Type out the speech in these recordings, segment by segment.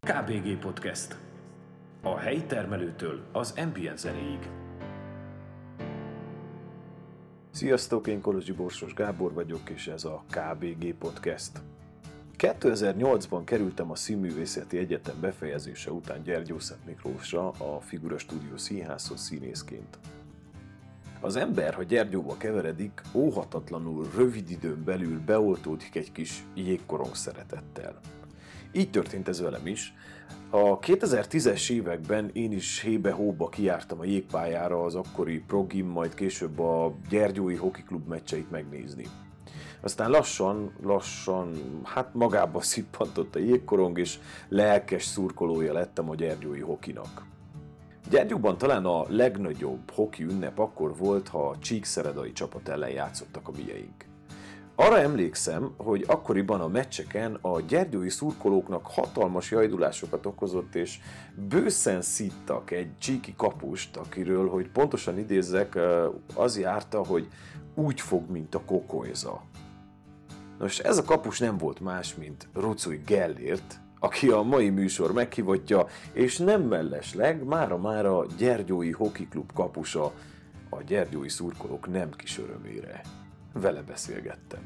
KBG Podcast. A helyi termelőtől az ambient zenéig. Sziasztok, én Kolozsi Borsos Gábor vagyok, és ez a KBG Podcast. 2008-ban kerültem a Színművészeti Egyetem befejezése után Gyergyószent Miklósra a Figura Studio színházhoz színészként. Az ember, ha Gyergyóba keveredik, óhatatlanul rövid időn belül beoltódik egy kis jégkorong szeretettel. Így történt ez velem is. A 2010-es években én is hébe-hóba kiártam a jégpályára az akkori progim, majd később a Gyergyói Hoki Klub meccseit megnézni. Aztán lassan, lassan, hát magába szippantott a jégkorong, és lelkes szurkolója lettem a Gyergyói Hokinak. Gyergyóban talán a legnagyobb hoki ünnep akkor volt, ha a Csíkszeredai csapat ellen játszottak a mieink. Arra emlékszem, hogy akkoriban a meccseken a gyergyói szurkolóknak hatalmas jajdulásokat okozott, és bőszen szittak egy csíki kapust, akiről, hogy pontosan idézzek, az járta, hogy úgy fog, mint a kokolyza. Nos, ez a kapus nem volt más, mint Rucui Gellért, aki a mai műsor meghivatja, és nem mellesleg mára-mára Gyergyói Hoki Klub kapusa a gyergyói szurkolók nem kis örömére vele beszélgettem.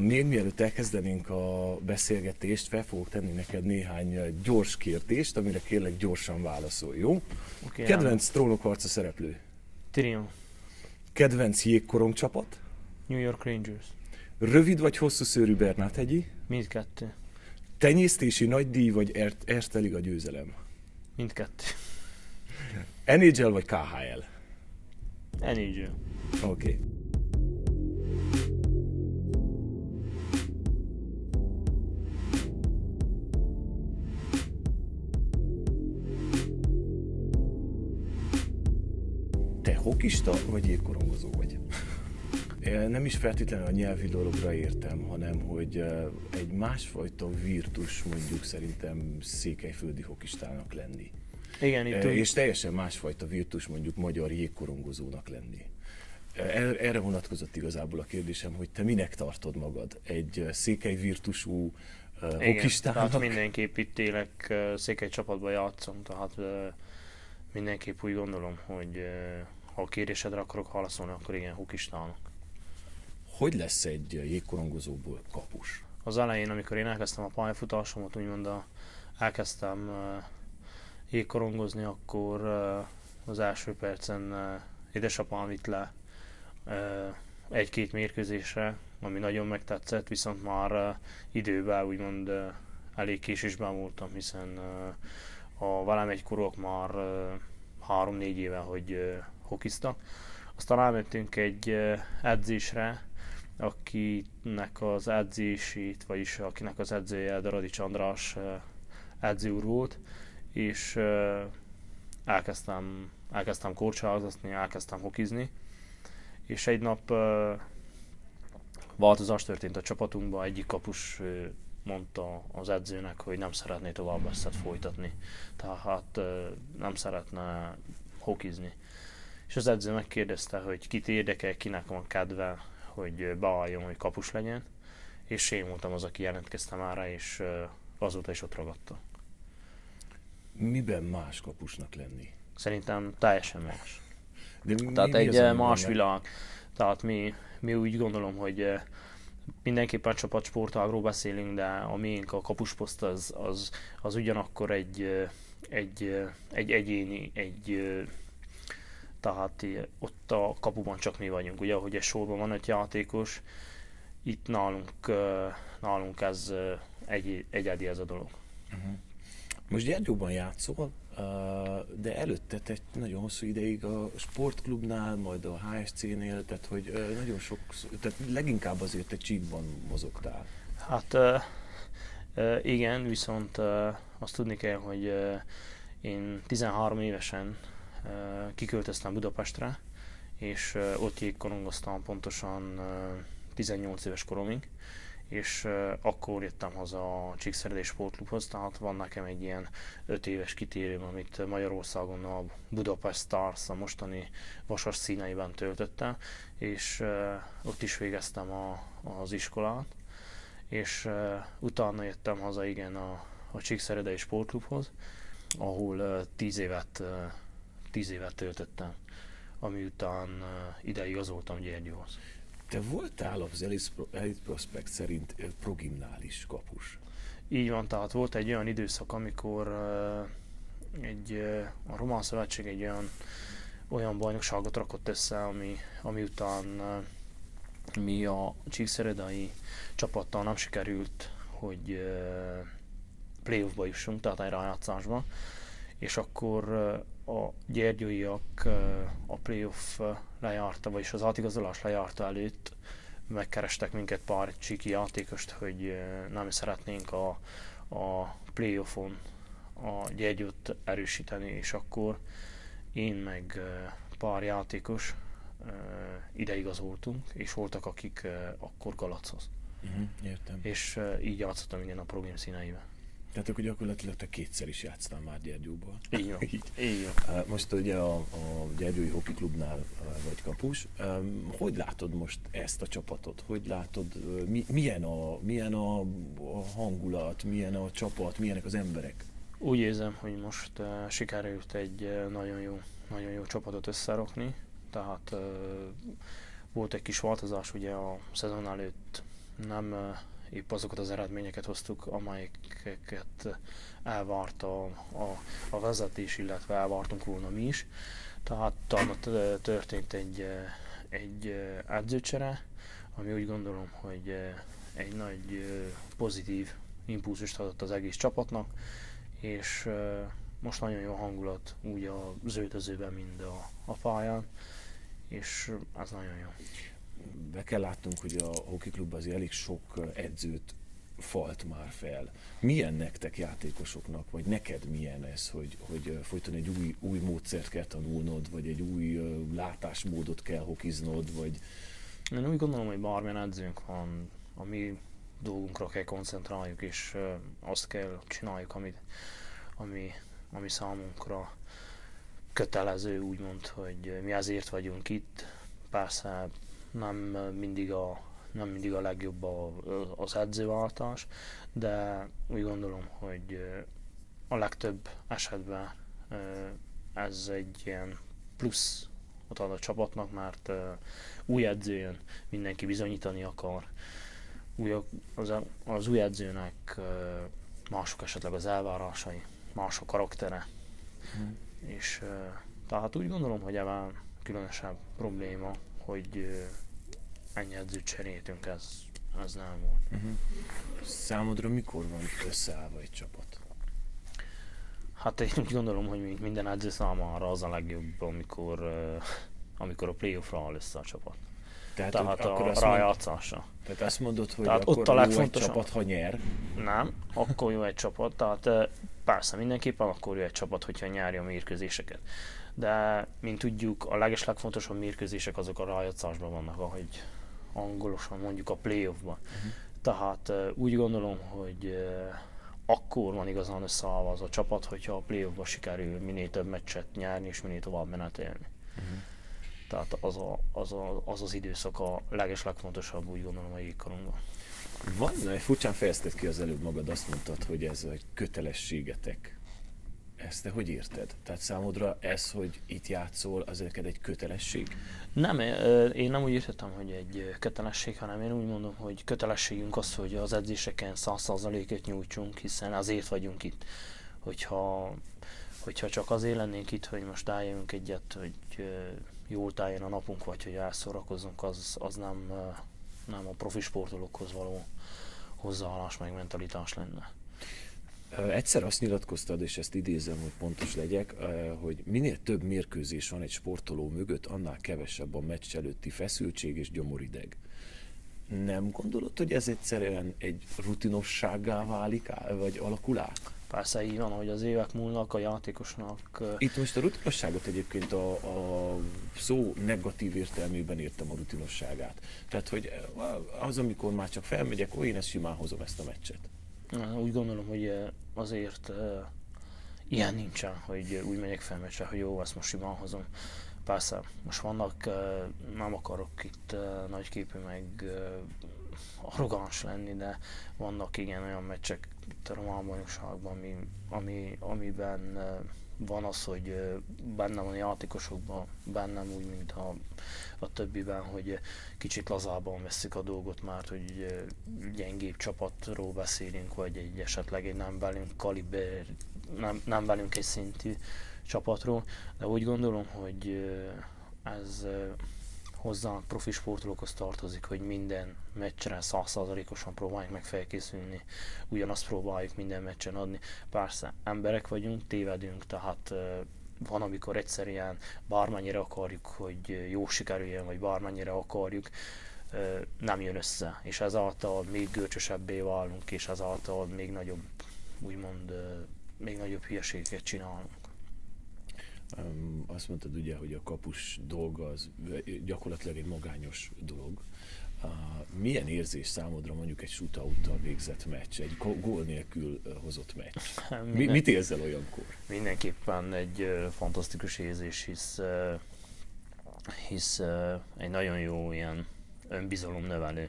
Még mielőtt elkezdenénk a beszélgetést, fel fogok tenni neked néhány gyors kérdést, amire kérlek gyorsan válaszolj, jó? Okay, Kedvenc trónokharca szereplő? Tyrion. Kedvenc jégkorong csapat? New York Rangers. Rövid vagy hosszú szőrű Bernát hegyi? Mindkettő. Tenyésztési nagydíj vagy Ert- Erste Liga győzelem? Mindkettő. NHL vagy KHL? NHL. Oké. Okay. Te hokista vagy jégkorongozó vagy? Nem is feltétlenül a nyelvi dologra értem, hanem hogy egy másfajta virtus mondjuk szerintem székelyföldi hokistának lenni. Igen, itt E, úgy, És teljesen másfajta virtus mondjuk magyar jégkorongozónak lenni. E, Erre vonatkozott igazából a kérdésem, hogy te minek tartod magad? Egy székely virtusú uh, igen, tehát hokistának? mindenképp itt élek, székely csapatban játszom, tehát mindenképp úgy gondolom, hogy ha a kérésedre akarok válaszolni, akkor igen, hokistának. Hogy lesz egy jégkorongozóból kapus? Az elején, amikor én elkezdtem a pályafutásomat, úgymond a, elkezdtem uh, jégkorongozni, akkor uh, az első percen uh, édesapám vitt le egy-két mérkőzésre, ami nagyon megtetszett, viszont már időben úgymond elég késésben voltam, hiszen a velem egykorúak már három-négy éve, hogy hokiztak. Aztán elmentünk egy edzésre, akinek az edzését, vagyis akinek az edzője Daradics András edző úr volt, és elkezdtem, elkezdtem korcsolázni, elkezdtem hokizni, és egy nap változás történt a csapatunkban, egyik kapus mondta az edzőnek, hogy nem szeretné tovább ezt folytatni, tehát nem szeretne hokizni. És az edző megkérdezte, hogy kit érdekel, kinek van kedve, hogy beálljon, hogy kapus legyen, és én voltam az, aki jelentkeztem arra, és azóta is ott ragadta. Miben más kapusnak lenni? Szerintem teljesen más. De mi, Tehát mi egy amiben más világ. Tehát mi, mi úgy gondolom, hogy mindenképpen csapatsportágról beszélünk, de a miénk a kapusposzt az, az, az ugyanakkor egy, egy, egy egyéni, egy tehát eh, ott a kapuban csak mi vagyunk. Ugye, ahogy egy sorban van öt játékos, itt nálunk, nálunk ez egy, egyedi ez a dolog. Most Gyergyóban játszol, de előtte te nagyon hosszú ideig a sportklubnál, majd a HSC-nél, tehát hogy nagyon sok, tehát leginkább azért te csíkban mozogtál. Hát igen, viszont azt tudni kell, hogy én 13 évesen kiköltöztem Budapestre, és ott jégkorongoztam pontosan ö, 18 éves koromig, és akkor jöttem haza a Csíkszeredés Sportklubhoz, tehát van nekem egy ilyen 5 éves kitérőm, amit Magyarországon a Budapest Stars, a mostani vasas színeiben töltöttem, és ott is végeztem a, az iskolát, és utána jöttem haza igen a, a Csíkszeredei Sportklubhoz, ahol uh, 10 évet, 10 évet töltöttem, ami után uh, ide igazoltam Gyergyóhoz. Te voltál az Elite Prospect szerint progimnális kapus. Így van, tehát volt egy olyan időszak, amikor uh, egy, uh, a Román Szövetség egy olyan, olyan bajnokságot rakott össze, ami, ami után uh, mi a Csíkszeredai csapattal nem sikerült, hogy uh, playoffba jussunk, tehát egy rájátszásba, és akkor uh, a gyergyóiak uh, a playoff lejárta, vagyis az átigazolás lejárta előtt megkerestek minket pár csiki játékost, hogy nem szeretnénk a, a playoffon a gyegyót erősíteni, és akkor én meg pár játékos ideigazoltunk, és voltak akik akkor Galachoz. Uh-huh, értem. És így játszottam igen a program színeiben. Tehát akkor gyakorlatilag te kétszer is játsztál már Gyergyóban. Így van. Így. Így van. Most ugye a, a Gyergyói Hoki Klubnál vagy kapus. Hogy látod most ezt a csapatot? Hogy látod, mi, milyen, a, milyen a, a hangulat, milyen a csapat, milyenek az emberek? Úgy érzem, hogy most uh, sikerült egy uh, nagyon jó, nagyon jó csapatot összerakni. Tehát uh, volt egy kis változás ugye a szezon előtt nem uh, épp azokat az eredményeket hoztuk, amelyeket elvárta a, a vezetés, illetve elvártunk volna mi is. Tehát talán történt egy, egy edzőcsere, ami úgy gondolom, hogy egy nagy pozitív impulzust adott az egész csapatnak, és most nagyon jó hangulat úgy a zöldözőben, mint a, a pályán, és ez nagyon jó be kell látnunk, hogy a hoki klub azért elég sok edzőt falt már fel. Milyen nektek játékosoknak, vagy neked milyen ez, hogy, hogy folyton egy új, új módszert kell tanulnod, vagy egy új látásmódot kell hokiznod, vagy... Én úgy gondolom, hogy bármilyen edzőnk van, a mi dolgunkra kell koncentráljuk, és azt kell csináljuk, amit, ami, ami számunkra kötelező, úgymond, hogy mi azért vagyunk itt. Persze nem mindig a, nem mindig a legjobb a, az edzőváltás, de úgy gondolom, hogy a legtöbb esetben ez egy ilyen plusz ott ad a csapatnak, mert új edzőjön mindenki bizonyítani akar. Új, az, az új edzőnek mások esetleg az elvárásai, mások karaktere. Hmm. És tehát úgy gondolom, hogy ebben különösebb probléma, hogy ennyi edzőt cseréltünk, ez, ez nem volt. Uh-huh. Számodra mikor van összeállva egy csapat? Hát én úgy gondolom, hogy minden edző számára az a legjobb, amikor, amikor a playoffra áll össze a csapat. Tehát, Tehát akkor a rájátszásra. Tehát azt mondod, hogy tehát akkor ott a legfontosabb csapat, ha nyer? Nem, akkor jó egy csapat. Tehát persze mindenképpen akkor jó egy csapat, hogyha nyerje a mérkőzéseket. De, mint tudjuk, a legeslegfontosabb mérkőzések azok a rájátszásban vannak, ahogy angolosan mondjuk a playoffban. Uh-huh. Tehát úgy gondolom, hogy akkor van igazán összeállva az a csapat, hogyha a playoffban sikerül minél több meccset nyerni és minél tovább menetelni. Uh-huh. Tehát az, a, az, a, az az időszak a leges legfontosabb, úgy gondolom a jégkorunkban. Van, furcsán fejezted ki az előbb magad, azt mondtad, hogy ez egy kötelességetek ezt te hogy érted? Tehát számodra ez, hogy itt játszol, az neked egy kötelesség? Nem, én nem úgy értettem, hogy egy kötelesség, hanem én úgy mondom, hogy kötelességünk az, hogy az edzéseken 100%-et nyújtsunk, hiszen azért vagyunk itt. Hogyha, hogyha csak azért lennénk itt, hogy most álljunk egyet, hogy jól tájjon a napunk, vagy hogy elszórakozzunk, az, az nem, nem a profi sportolókhoz való hozzáállás meg mentalitás lenne. Egyszer azt nyilatkoztad, és ezt idézem, hogy pontos legyek, hogy minél több mérkőzés van egy sportoló mögött, annál kevesebb a meccs előtti feszültség és gyomorideg. Nem gondolod, hogy ez egyszerűen egy rutinossággá válik, vagy alakul át? Persze így van, hogy az évek múlnak, a játékosnak... Itt most a rutinosságot egyébként a, a szó negatív értelmében értem a rutinosságát. Tehát, hogy az, amikor már csak felmegyek, ó, én ezt simán hozom ezt a meccset. Úgy gondolom, hogy azért ilyen nincsen, hogy úgy megyek fel meccsre, hogy jó, ezt most simán hozom. Persze, most vannak, nem akarok itt nagyképű meg arrogáns lenni, de vannak igen olyan meccsek itt a román bajnokságban, ami, ami, amiben van az, hogy benne van a játékosokban, bennem úgy, mint a, a többiben, hogy kicsit lazában veszik a dolgot, mert hogy gyengébb csapatról beszélünk, vagy egy esetleg egy nem velünk kaliber, nem, nem velünk egy szintű csapatról, de úgy gondolom, hogy ez hozzánk profi sportolókhoz tartozik, hogy minden meccsre százszázalékosan próbáljuk meg felkészülni, ugyanazt próbáljuk minden meccsen adni. Persze emberek vagyunk, tévedünk, tehát van, amikor egyszerűen bármennyire akarjuk, hogy jó sikerüljön, vagy bármennyire akarjuk, nem jön össze, és ezáltal még görcsösebbé válunk, és ezáltal még nagyobb, úgymond, még nagyobb hülyeségeket csinálunk. Azt mondtad ugye, hogy a kapus dolga az gyakorlatilag egy magányos dolog. Milyen érzés számodra mondjuk egy shootout végzett meccs, egy gól nélkül hozott meccs? Mi, mit érzel olyankor? Mindenképpen egy fantasztikus érzés, hisz, hisz egy nagyon jó ilyen önbizalom növelő.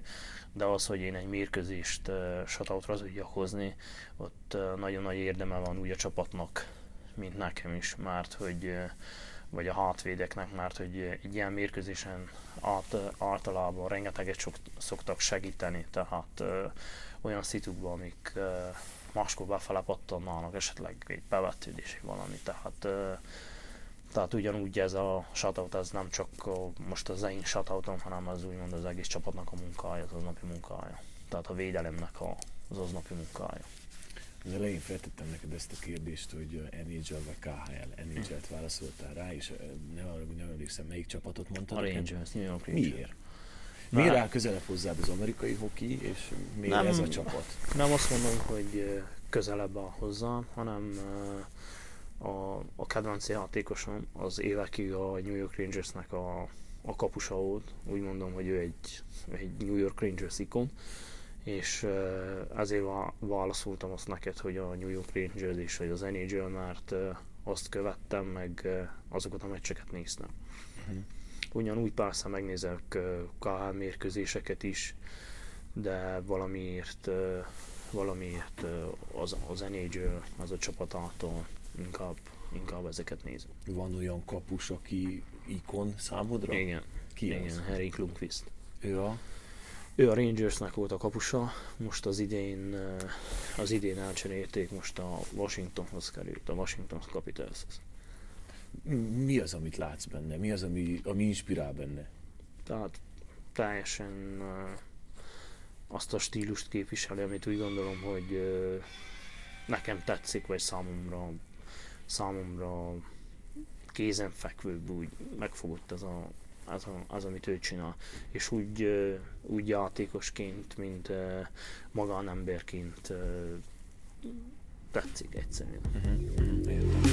De az, hogy én egy mérkőzést shutoutra tudjak hozni, ott nagyon nagy érdeme van úgy a csapatnak, mint nekem is, mert hogy vagy a hátvédeknek, mert hogy egy ilyen mérkőzésen át, általában rengeteget sok, szoktak segíteni, tehát ö, olyan szitukban, amik ö, máskor befele pattannának, esetleg egy bevetődés, valami, tehát ö, tehát ugyanúgy ez a shutout, ez nem csak most az én shutoutom, hanem az úgymond az egész csapatnak a munkája, az aznapi munkája. Tehát a védelemnek a, az aznapi munkája. Az elején feltettem neked ezt a kérdést, hogy NHL vagy KHL, NHL-t válaszoltál rá, és nem, nem emlékszem, melyik csapatot mondtad. A Rangers, New York Rangers. Miért? Miért áll közelebb hozzád az amerikai hoki, és miért nem, ez a csapat? Nem azt mondom, hogy közelebb áll hozzá, hanem a, a kedvenc játékosom az évekig a New York Rangersnek a, a kapusa volt. Úgy mondom, hogy ő egy, egy New York Rangers ikon és ezért válaszoltam azt neked, hogy a New York Rangers és vagy az NHL, mert azt követtem, meg azokat a meccseket néztem. Uh-huh. Ugyanúgy persze megnézek KH mérkőzéseket is, de valamiért, valamiért az, az NHL, az a csapatától inkább, inkább ezeket nézem. Van olyan kapus, aki ikon számodra? Igen. Ki Igen, az? Harry Klumqvist. Ő a? Ő a Rangersnek volt a kapusa, most az idén, eh, az idén elcserélték, most a Washingtonhoz került, a Washington Capitalshez. Mi az, amit látsz benne? Mi az, ami, ami inspirál benne? Tehát teljesen uh, azt a stílust képviseli, amit úgy gondolom, hogy uh, nekem tetszik, vagy számomra, számomra kézenfekvőbb úgy megfogott az a, az, az, amit ő csinál. És úgy, úgy játékosként, mint magánemberként tetszik egyszerűen. Uh-huh.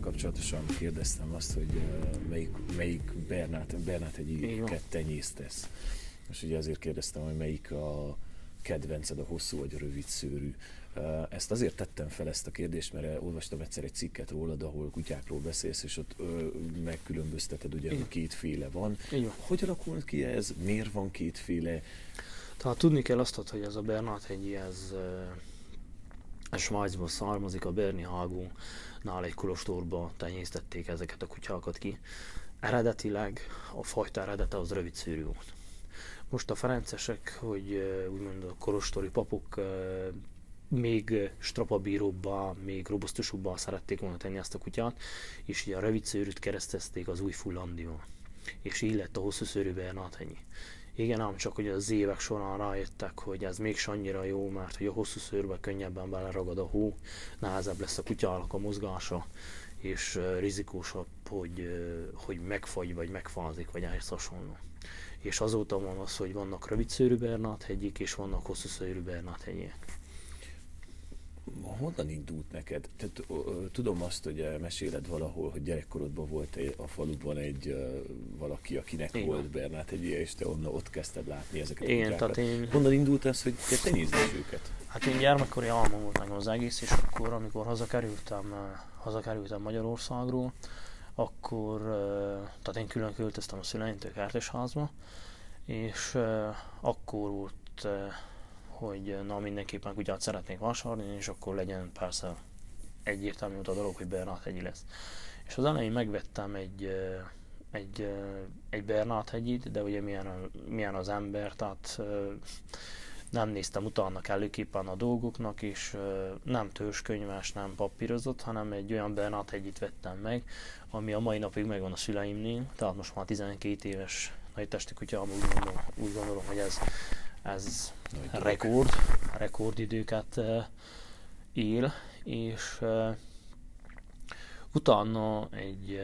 Kapcsolatosan kérdeztem azt, hogy melyik, melyik Bernát, Bernát egy kettenyésztesz. Most ugye azért kérdeztem, hogy melyik a kedvenced, a hosszú vagy a rövid szőrű. Ezt azért tettem fel ezt a kérdést, mert olvastam egyszer egy cikket rólad, ahol kutyákról beszélsz, és ott megkülönbözteted, ugye, hogy kétféle van. Igen. Hogy alakult ki ez? Miért van kétféle? Tehát tudni kell azt, hogy ez a Bernát ez, ez Svájcból származik, a Berni Hágó nál egy kolostorba tenyésztették ezeket a kutyákat ki. Eredetileg a fajta eredete az rövid szűrű volt. Most a ferencesek, hogy úgymond a kolostori papok még strapabíróbbá, még robosztusabbá szerették volna tenni ezt a kutyát, és ugye a rövid szőrűt keresztezték az új fullandival. És így lett a hosszú szőrű Bernát Igen, ám csak hogy az évek során rájöttek, hogy ez még annyira jó, mert hogy a hosszú szőrbe könnyebben beleragad a hó, nehezebb lesz a kutyának a mozgása, és uh, rizikósabb, hogy, uh, hogy megfagy, vagy megfázik, vagy ehhez hasonló. És azóta van az, hogy vannak rövid szőrű Bernát hegyik, és vannak hosszú szőrű Bernát hegyek honnan indult neked? Tehát, tudom azt, hogy meséled valahol, hogy gyerekkorodban volt a faluban egy valaki, akinek Igen. volt Bernát egy ilyen, és te onnan ott kezdted látni ezeket Igen, a tehát én... Honnan indult ez, hogy te tenyészd őket? Hát én gyermekkori álmom volt nekem az egész, és akkor, amikor hazakerültem, hazakerültem Magyarországról, akkor, tehát én külön költöztem a szüleimtől kertésházba, és akkor volt hogy na mindenképpen kutyát szeretnék vásárolni, és akkor legyen persze egyértelmű a dolog, hogy Bernát hegyi lesz. És az elején megvettem egy, egy, egy Bernát hegyit, de ugye milyen, milyen az ember, tehát nem néztem utána kellőképpen a dolgoknak, és nem törzskönyves, nem papírozott, hanem egy olyan Bernát hegyit vettem meg, ami a mai napig megvan a szüleimnél, tehát most már 12 éves nagy testi kutya, úgy gondolom, úgy gondolom, hogy ez ez Nagy rekord, rekordidőket él, és utána egy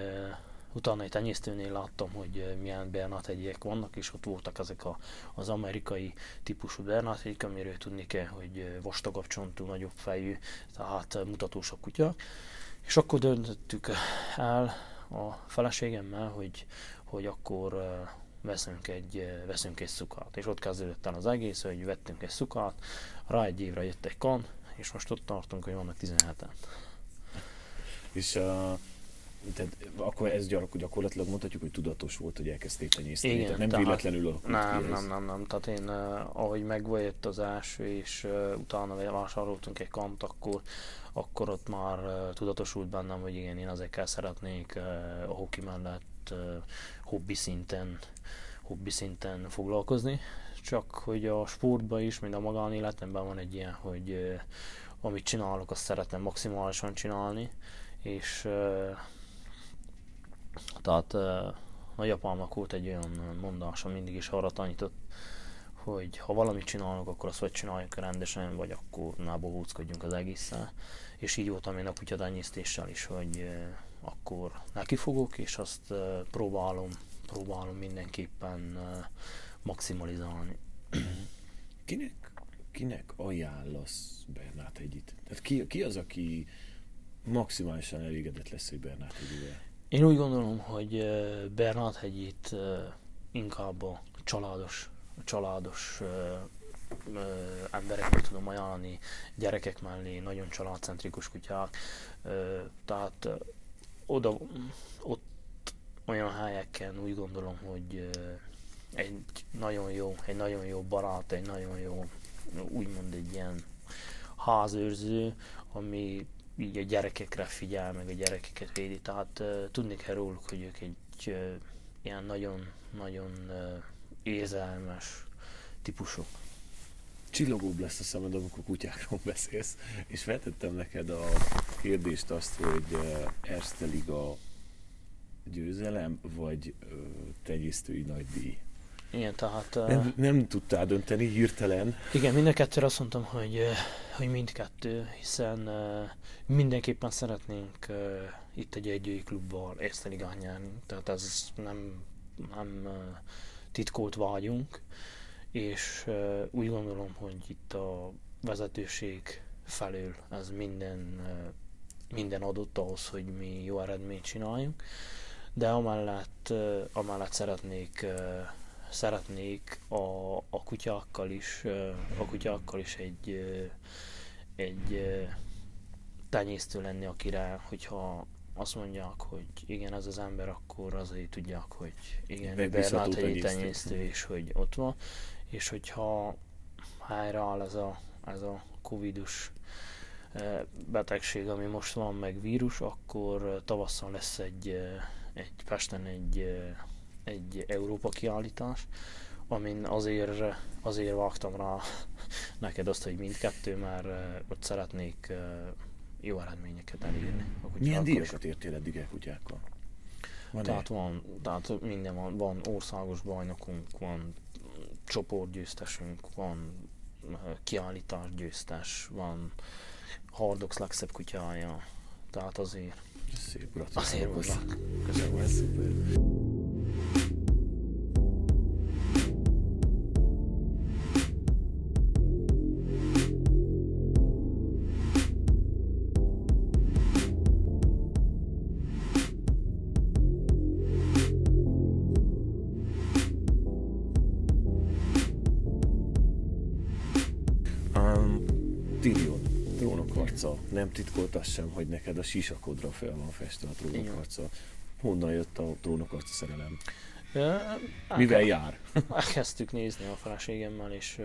utána egy tenyésztőnél láttam, hogy milyen Bernát vannak, és ott voltak ezek a, az amerikai típusú Bernát hegyek, amiről tudni kell, hogy vastagabb csontú, nagyobb fejű, tehát mutatósabb kutyák. És akkor döntöttük el a feleségemmel, hogy, hogy akkor veszünk egy, veszünk egy szukát. És ott kezdődött el az egész, hogy vettünk egy szukát, rá egy évre jött egy kan, és most ott tartunk, hogy vannak 17-en. És uh, tehát akkor ez gyakorlatilag mondhatjuk, hogy tudatos volt, hogy elkezdték tenyészteni, Igen, tehát nem tehát, véletlenül alakult nem, ki nem, nem, nem, tehát én uh, ahogy megvajött az első, és uh, utána vásároltunk egy kant, akkor, akkor ott már uh, tudatosult bennem, hogy igen, én ezekkel szeretnék uh, a hoki mellett uh, hobbi szinten hobbi szinten foglalkozni, csak hogy a sportban is, mint a magánéletemben van egy ilyen, hogy uh, amit csinálok, azt szeretem maximálisan csinálni, és uh, tehát uh, nagyapámnak volt egy olyan mondása, mindig is arra tanított, hogy ha valamit csinálunk, akkor azt vagy csináljuk rendesen, vagy akkor ne bohóckodjunk az egészen. És így voltam én a kutyadányésztéssel is, hogy akkor neki fogok, és azt uh, próbálom próbálom mindenképpen maximalizálni. Kinek, kinek ajánlasz Bernát hegyit? Tehát ki, ki az, aki maximálisan elégedett lesz egy Bernát hegyivel? Én úgy gondolom, hogy Bernát hegyit inkább a családos, a családos embereknek tudom ajánlani, gyerekek mellé, nagyon családcentrikus kutyák. Tehát oda, ott olyan helyeken úgy gondolom, hogy egy nagyon jó, egy nagyon jó barát, egy nagyon jó, úgymond egy ilyen házőrző, ami így a gyerekekre figyel, meg a gyerekeket védi, tehát tudni kell róluk, hogy ők egy ilyen nagyon-nagyon érzelmes típusok. Csillogóbb lesz a szemed, amikor kutyákról beszélsz, és feltettem neked a kérdést azt, hogy uh, Erste Liga győzelem, vagy tenyésztői nagy díj? Igen, tehát... Nem, nem tudtál dönteni hirtelen? Igen, mind a kettőre azt mondtam, hogy, hogy mindkettő, hiszen mindenképpen szeretnénk itt egy egyői klubbal ezt ligán nyerni, tehát ez nem, nem titkolt vágyunk, és úgy gondolom, hogy itt a vezetőség felől ez minden, minden adott ahhoz, hogy mi jó eredményt csináljunk. De amellett, amellett szeretnék szeretnék a, a kutyákkal is, a kutyákkal is egy, egy tenyésztő lenni, akire, hogyha azt mondják, hogy igen, ez az ember, akkor azért tudják, hogy igen, Bernát egy tenyésztő, és hogy ott van, és hogyha helyreáll ez a, ez a covidus betegség, ami most van, meg vírus, akkor tavasszal lesz egy egy Pesten egy, egy Európa kiállítás, amin azért, azért vágtam rá neked azt, hogy mindkettő, mert ott szeretnék jó eredményeket elérni. Milyen díjakat értél eddig el kutyákkal? Van tehát van, tehát minden van, van országos bajnokunk, van csoportgyőztesünk, van kiállítás győztes, van Hardox legszebb kutyája, tehát azért Szép, gratulálok. Azért. Köszönöm, ez szuper. Sem, hogy neked a sisakodra fel van festve a trónokharca. Honnan jött a trónokharca szerelem? Ö, Mivel elke- jár? Elkezdtük nézni a feleségemmel, és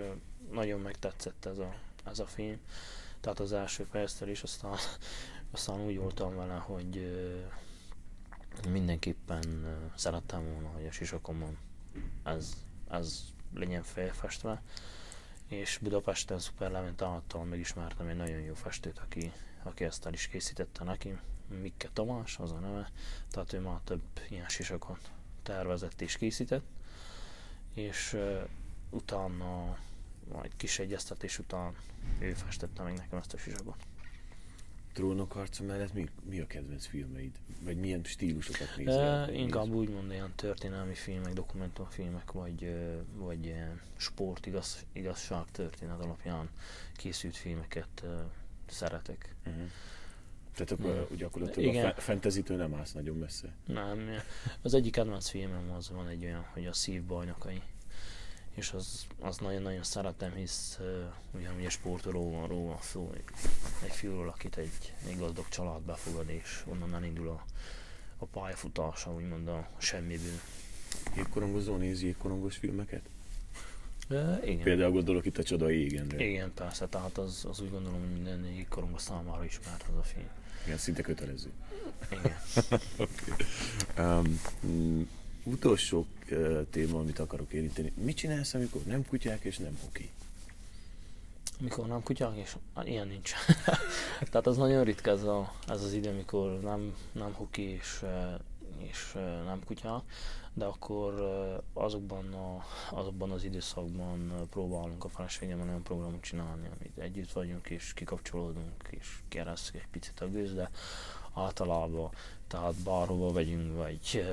nagyon megtetszett ez a, ez a film. Tehát az első perctől is, aztán, aztán úgy voltam vele, hogy ö, mindenképpen szerettem volna, hogy a sisakomon ez, ez legyen felfestve. És Budapesten Super Levent által megismertem egy nagyon jó festőt, aki, aki ezt el is készítette neki. Mikke Tamás, az a neve. Tehát ő már több ilyen sisakot tervezett és készített. És uh, utána, majd kis egyeztetés után ő festette meg nekem ezt a sisakot. Trónokharca mellett mi, mi a kedvenc filmeid? Vagy milyen stílusokat nézel? Uh, inkább úgymond ilyen történelmi filmek, dokumentumfilmek, vagy, vagy sport, igaz, igazság történet alapján készült filmeket szeretek. Uh-huh. Tehát akkor Mm. uh, gyakorlatilag Igen. a fantasy-től nem állsz nagyon messze. Nem, az egyik kedvenc filmem az van egy olyan, hogy a szív bajnokai. És az, az nagyon-nagyon szeretem, hisz uh, ugyanúgy sportoló van róla szó, egy fiúról, akit egy, egy gazdag család befogad, és onnan elindul a, a pályafutása, úgymond a semmiből. Jégkorongozó néz jégkorongos filmeket? Uh, igen. Például gondolok itt a Csoda égenre. Igen, persze, tehát az, az úgy gondolom, hogy minden jégkorongba számára ismert az a film. Igen, szinte kötelező. Igen. okay. um, mm, utolsó uh, téma, amit akarok érinteni. Mit csinálsz, amikor nem kutyák és nem hoki? Mikor nem kutyák, és hát ilyen nincs. Tehát az nagyon ritka ez, a, ez az idő, amikor nem, nem hoki és, eh, és nem kutyák, de akkor azokban, a, azokban az időszakban próbálunk a feleségemmel olyan programot csinálni, amit együtt vagyunk, és kikapcsolódunk, és keresztük egy picit a gőz, de általában, tehát bárhova vegyünk, vagy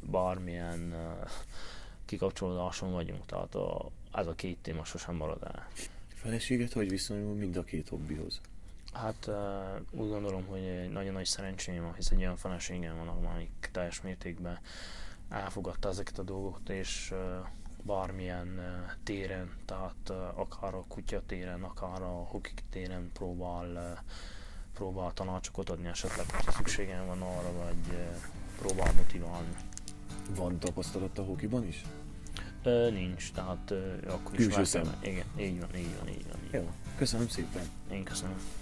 bármilyen kikapcsolódáson vagyunk, tehát a, ez a két téma sosem marad el. Feleséget hogy viszonyul mind a két hobbihoz? Hát uh, úgy gondolom, hogy nagyon nagy szerencsém van, hisz egy olyan feleségem van, amelyik teljes mértékben elfogadta ezeket a dolgokat, és uh, bármilyen uh, téren, tehát uh, akár a kutya téren, akár a hokik téren próbál, uh, próbál tanácsokat adni esetleg, hogyha szükségem van arra, vagy uh, próbál motiválni. Van tapasztalat a hokiban is? Ö, nincs, tehát ö, akkor Külső is szem. Igen, így van, így van, így van. Így van. Jó, köszönöm szépen. Én köszönöm.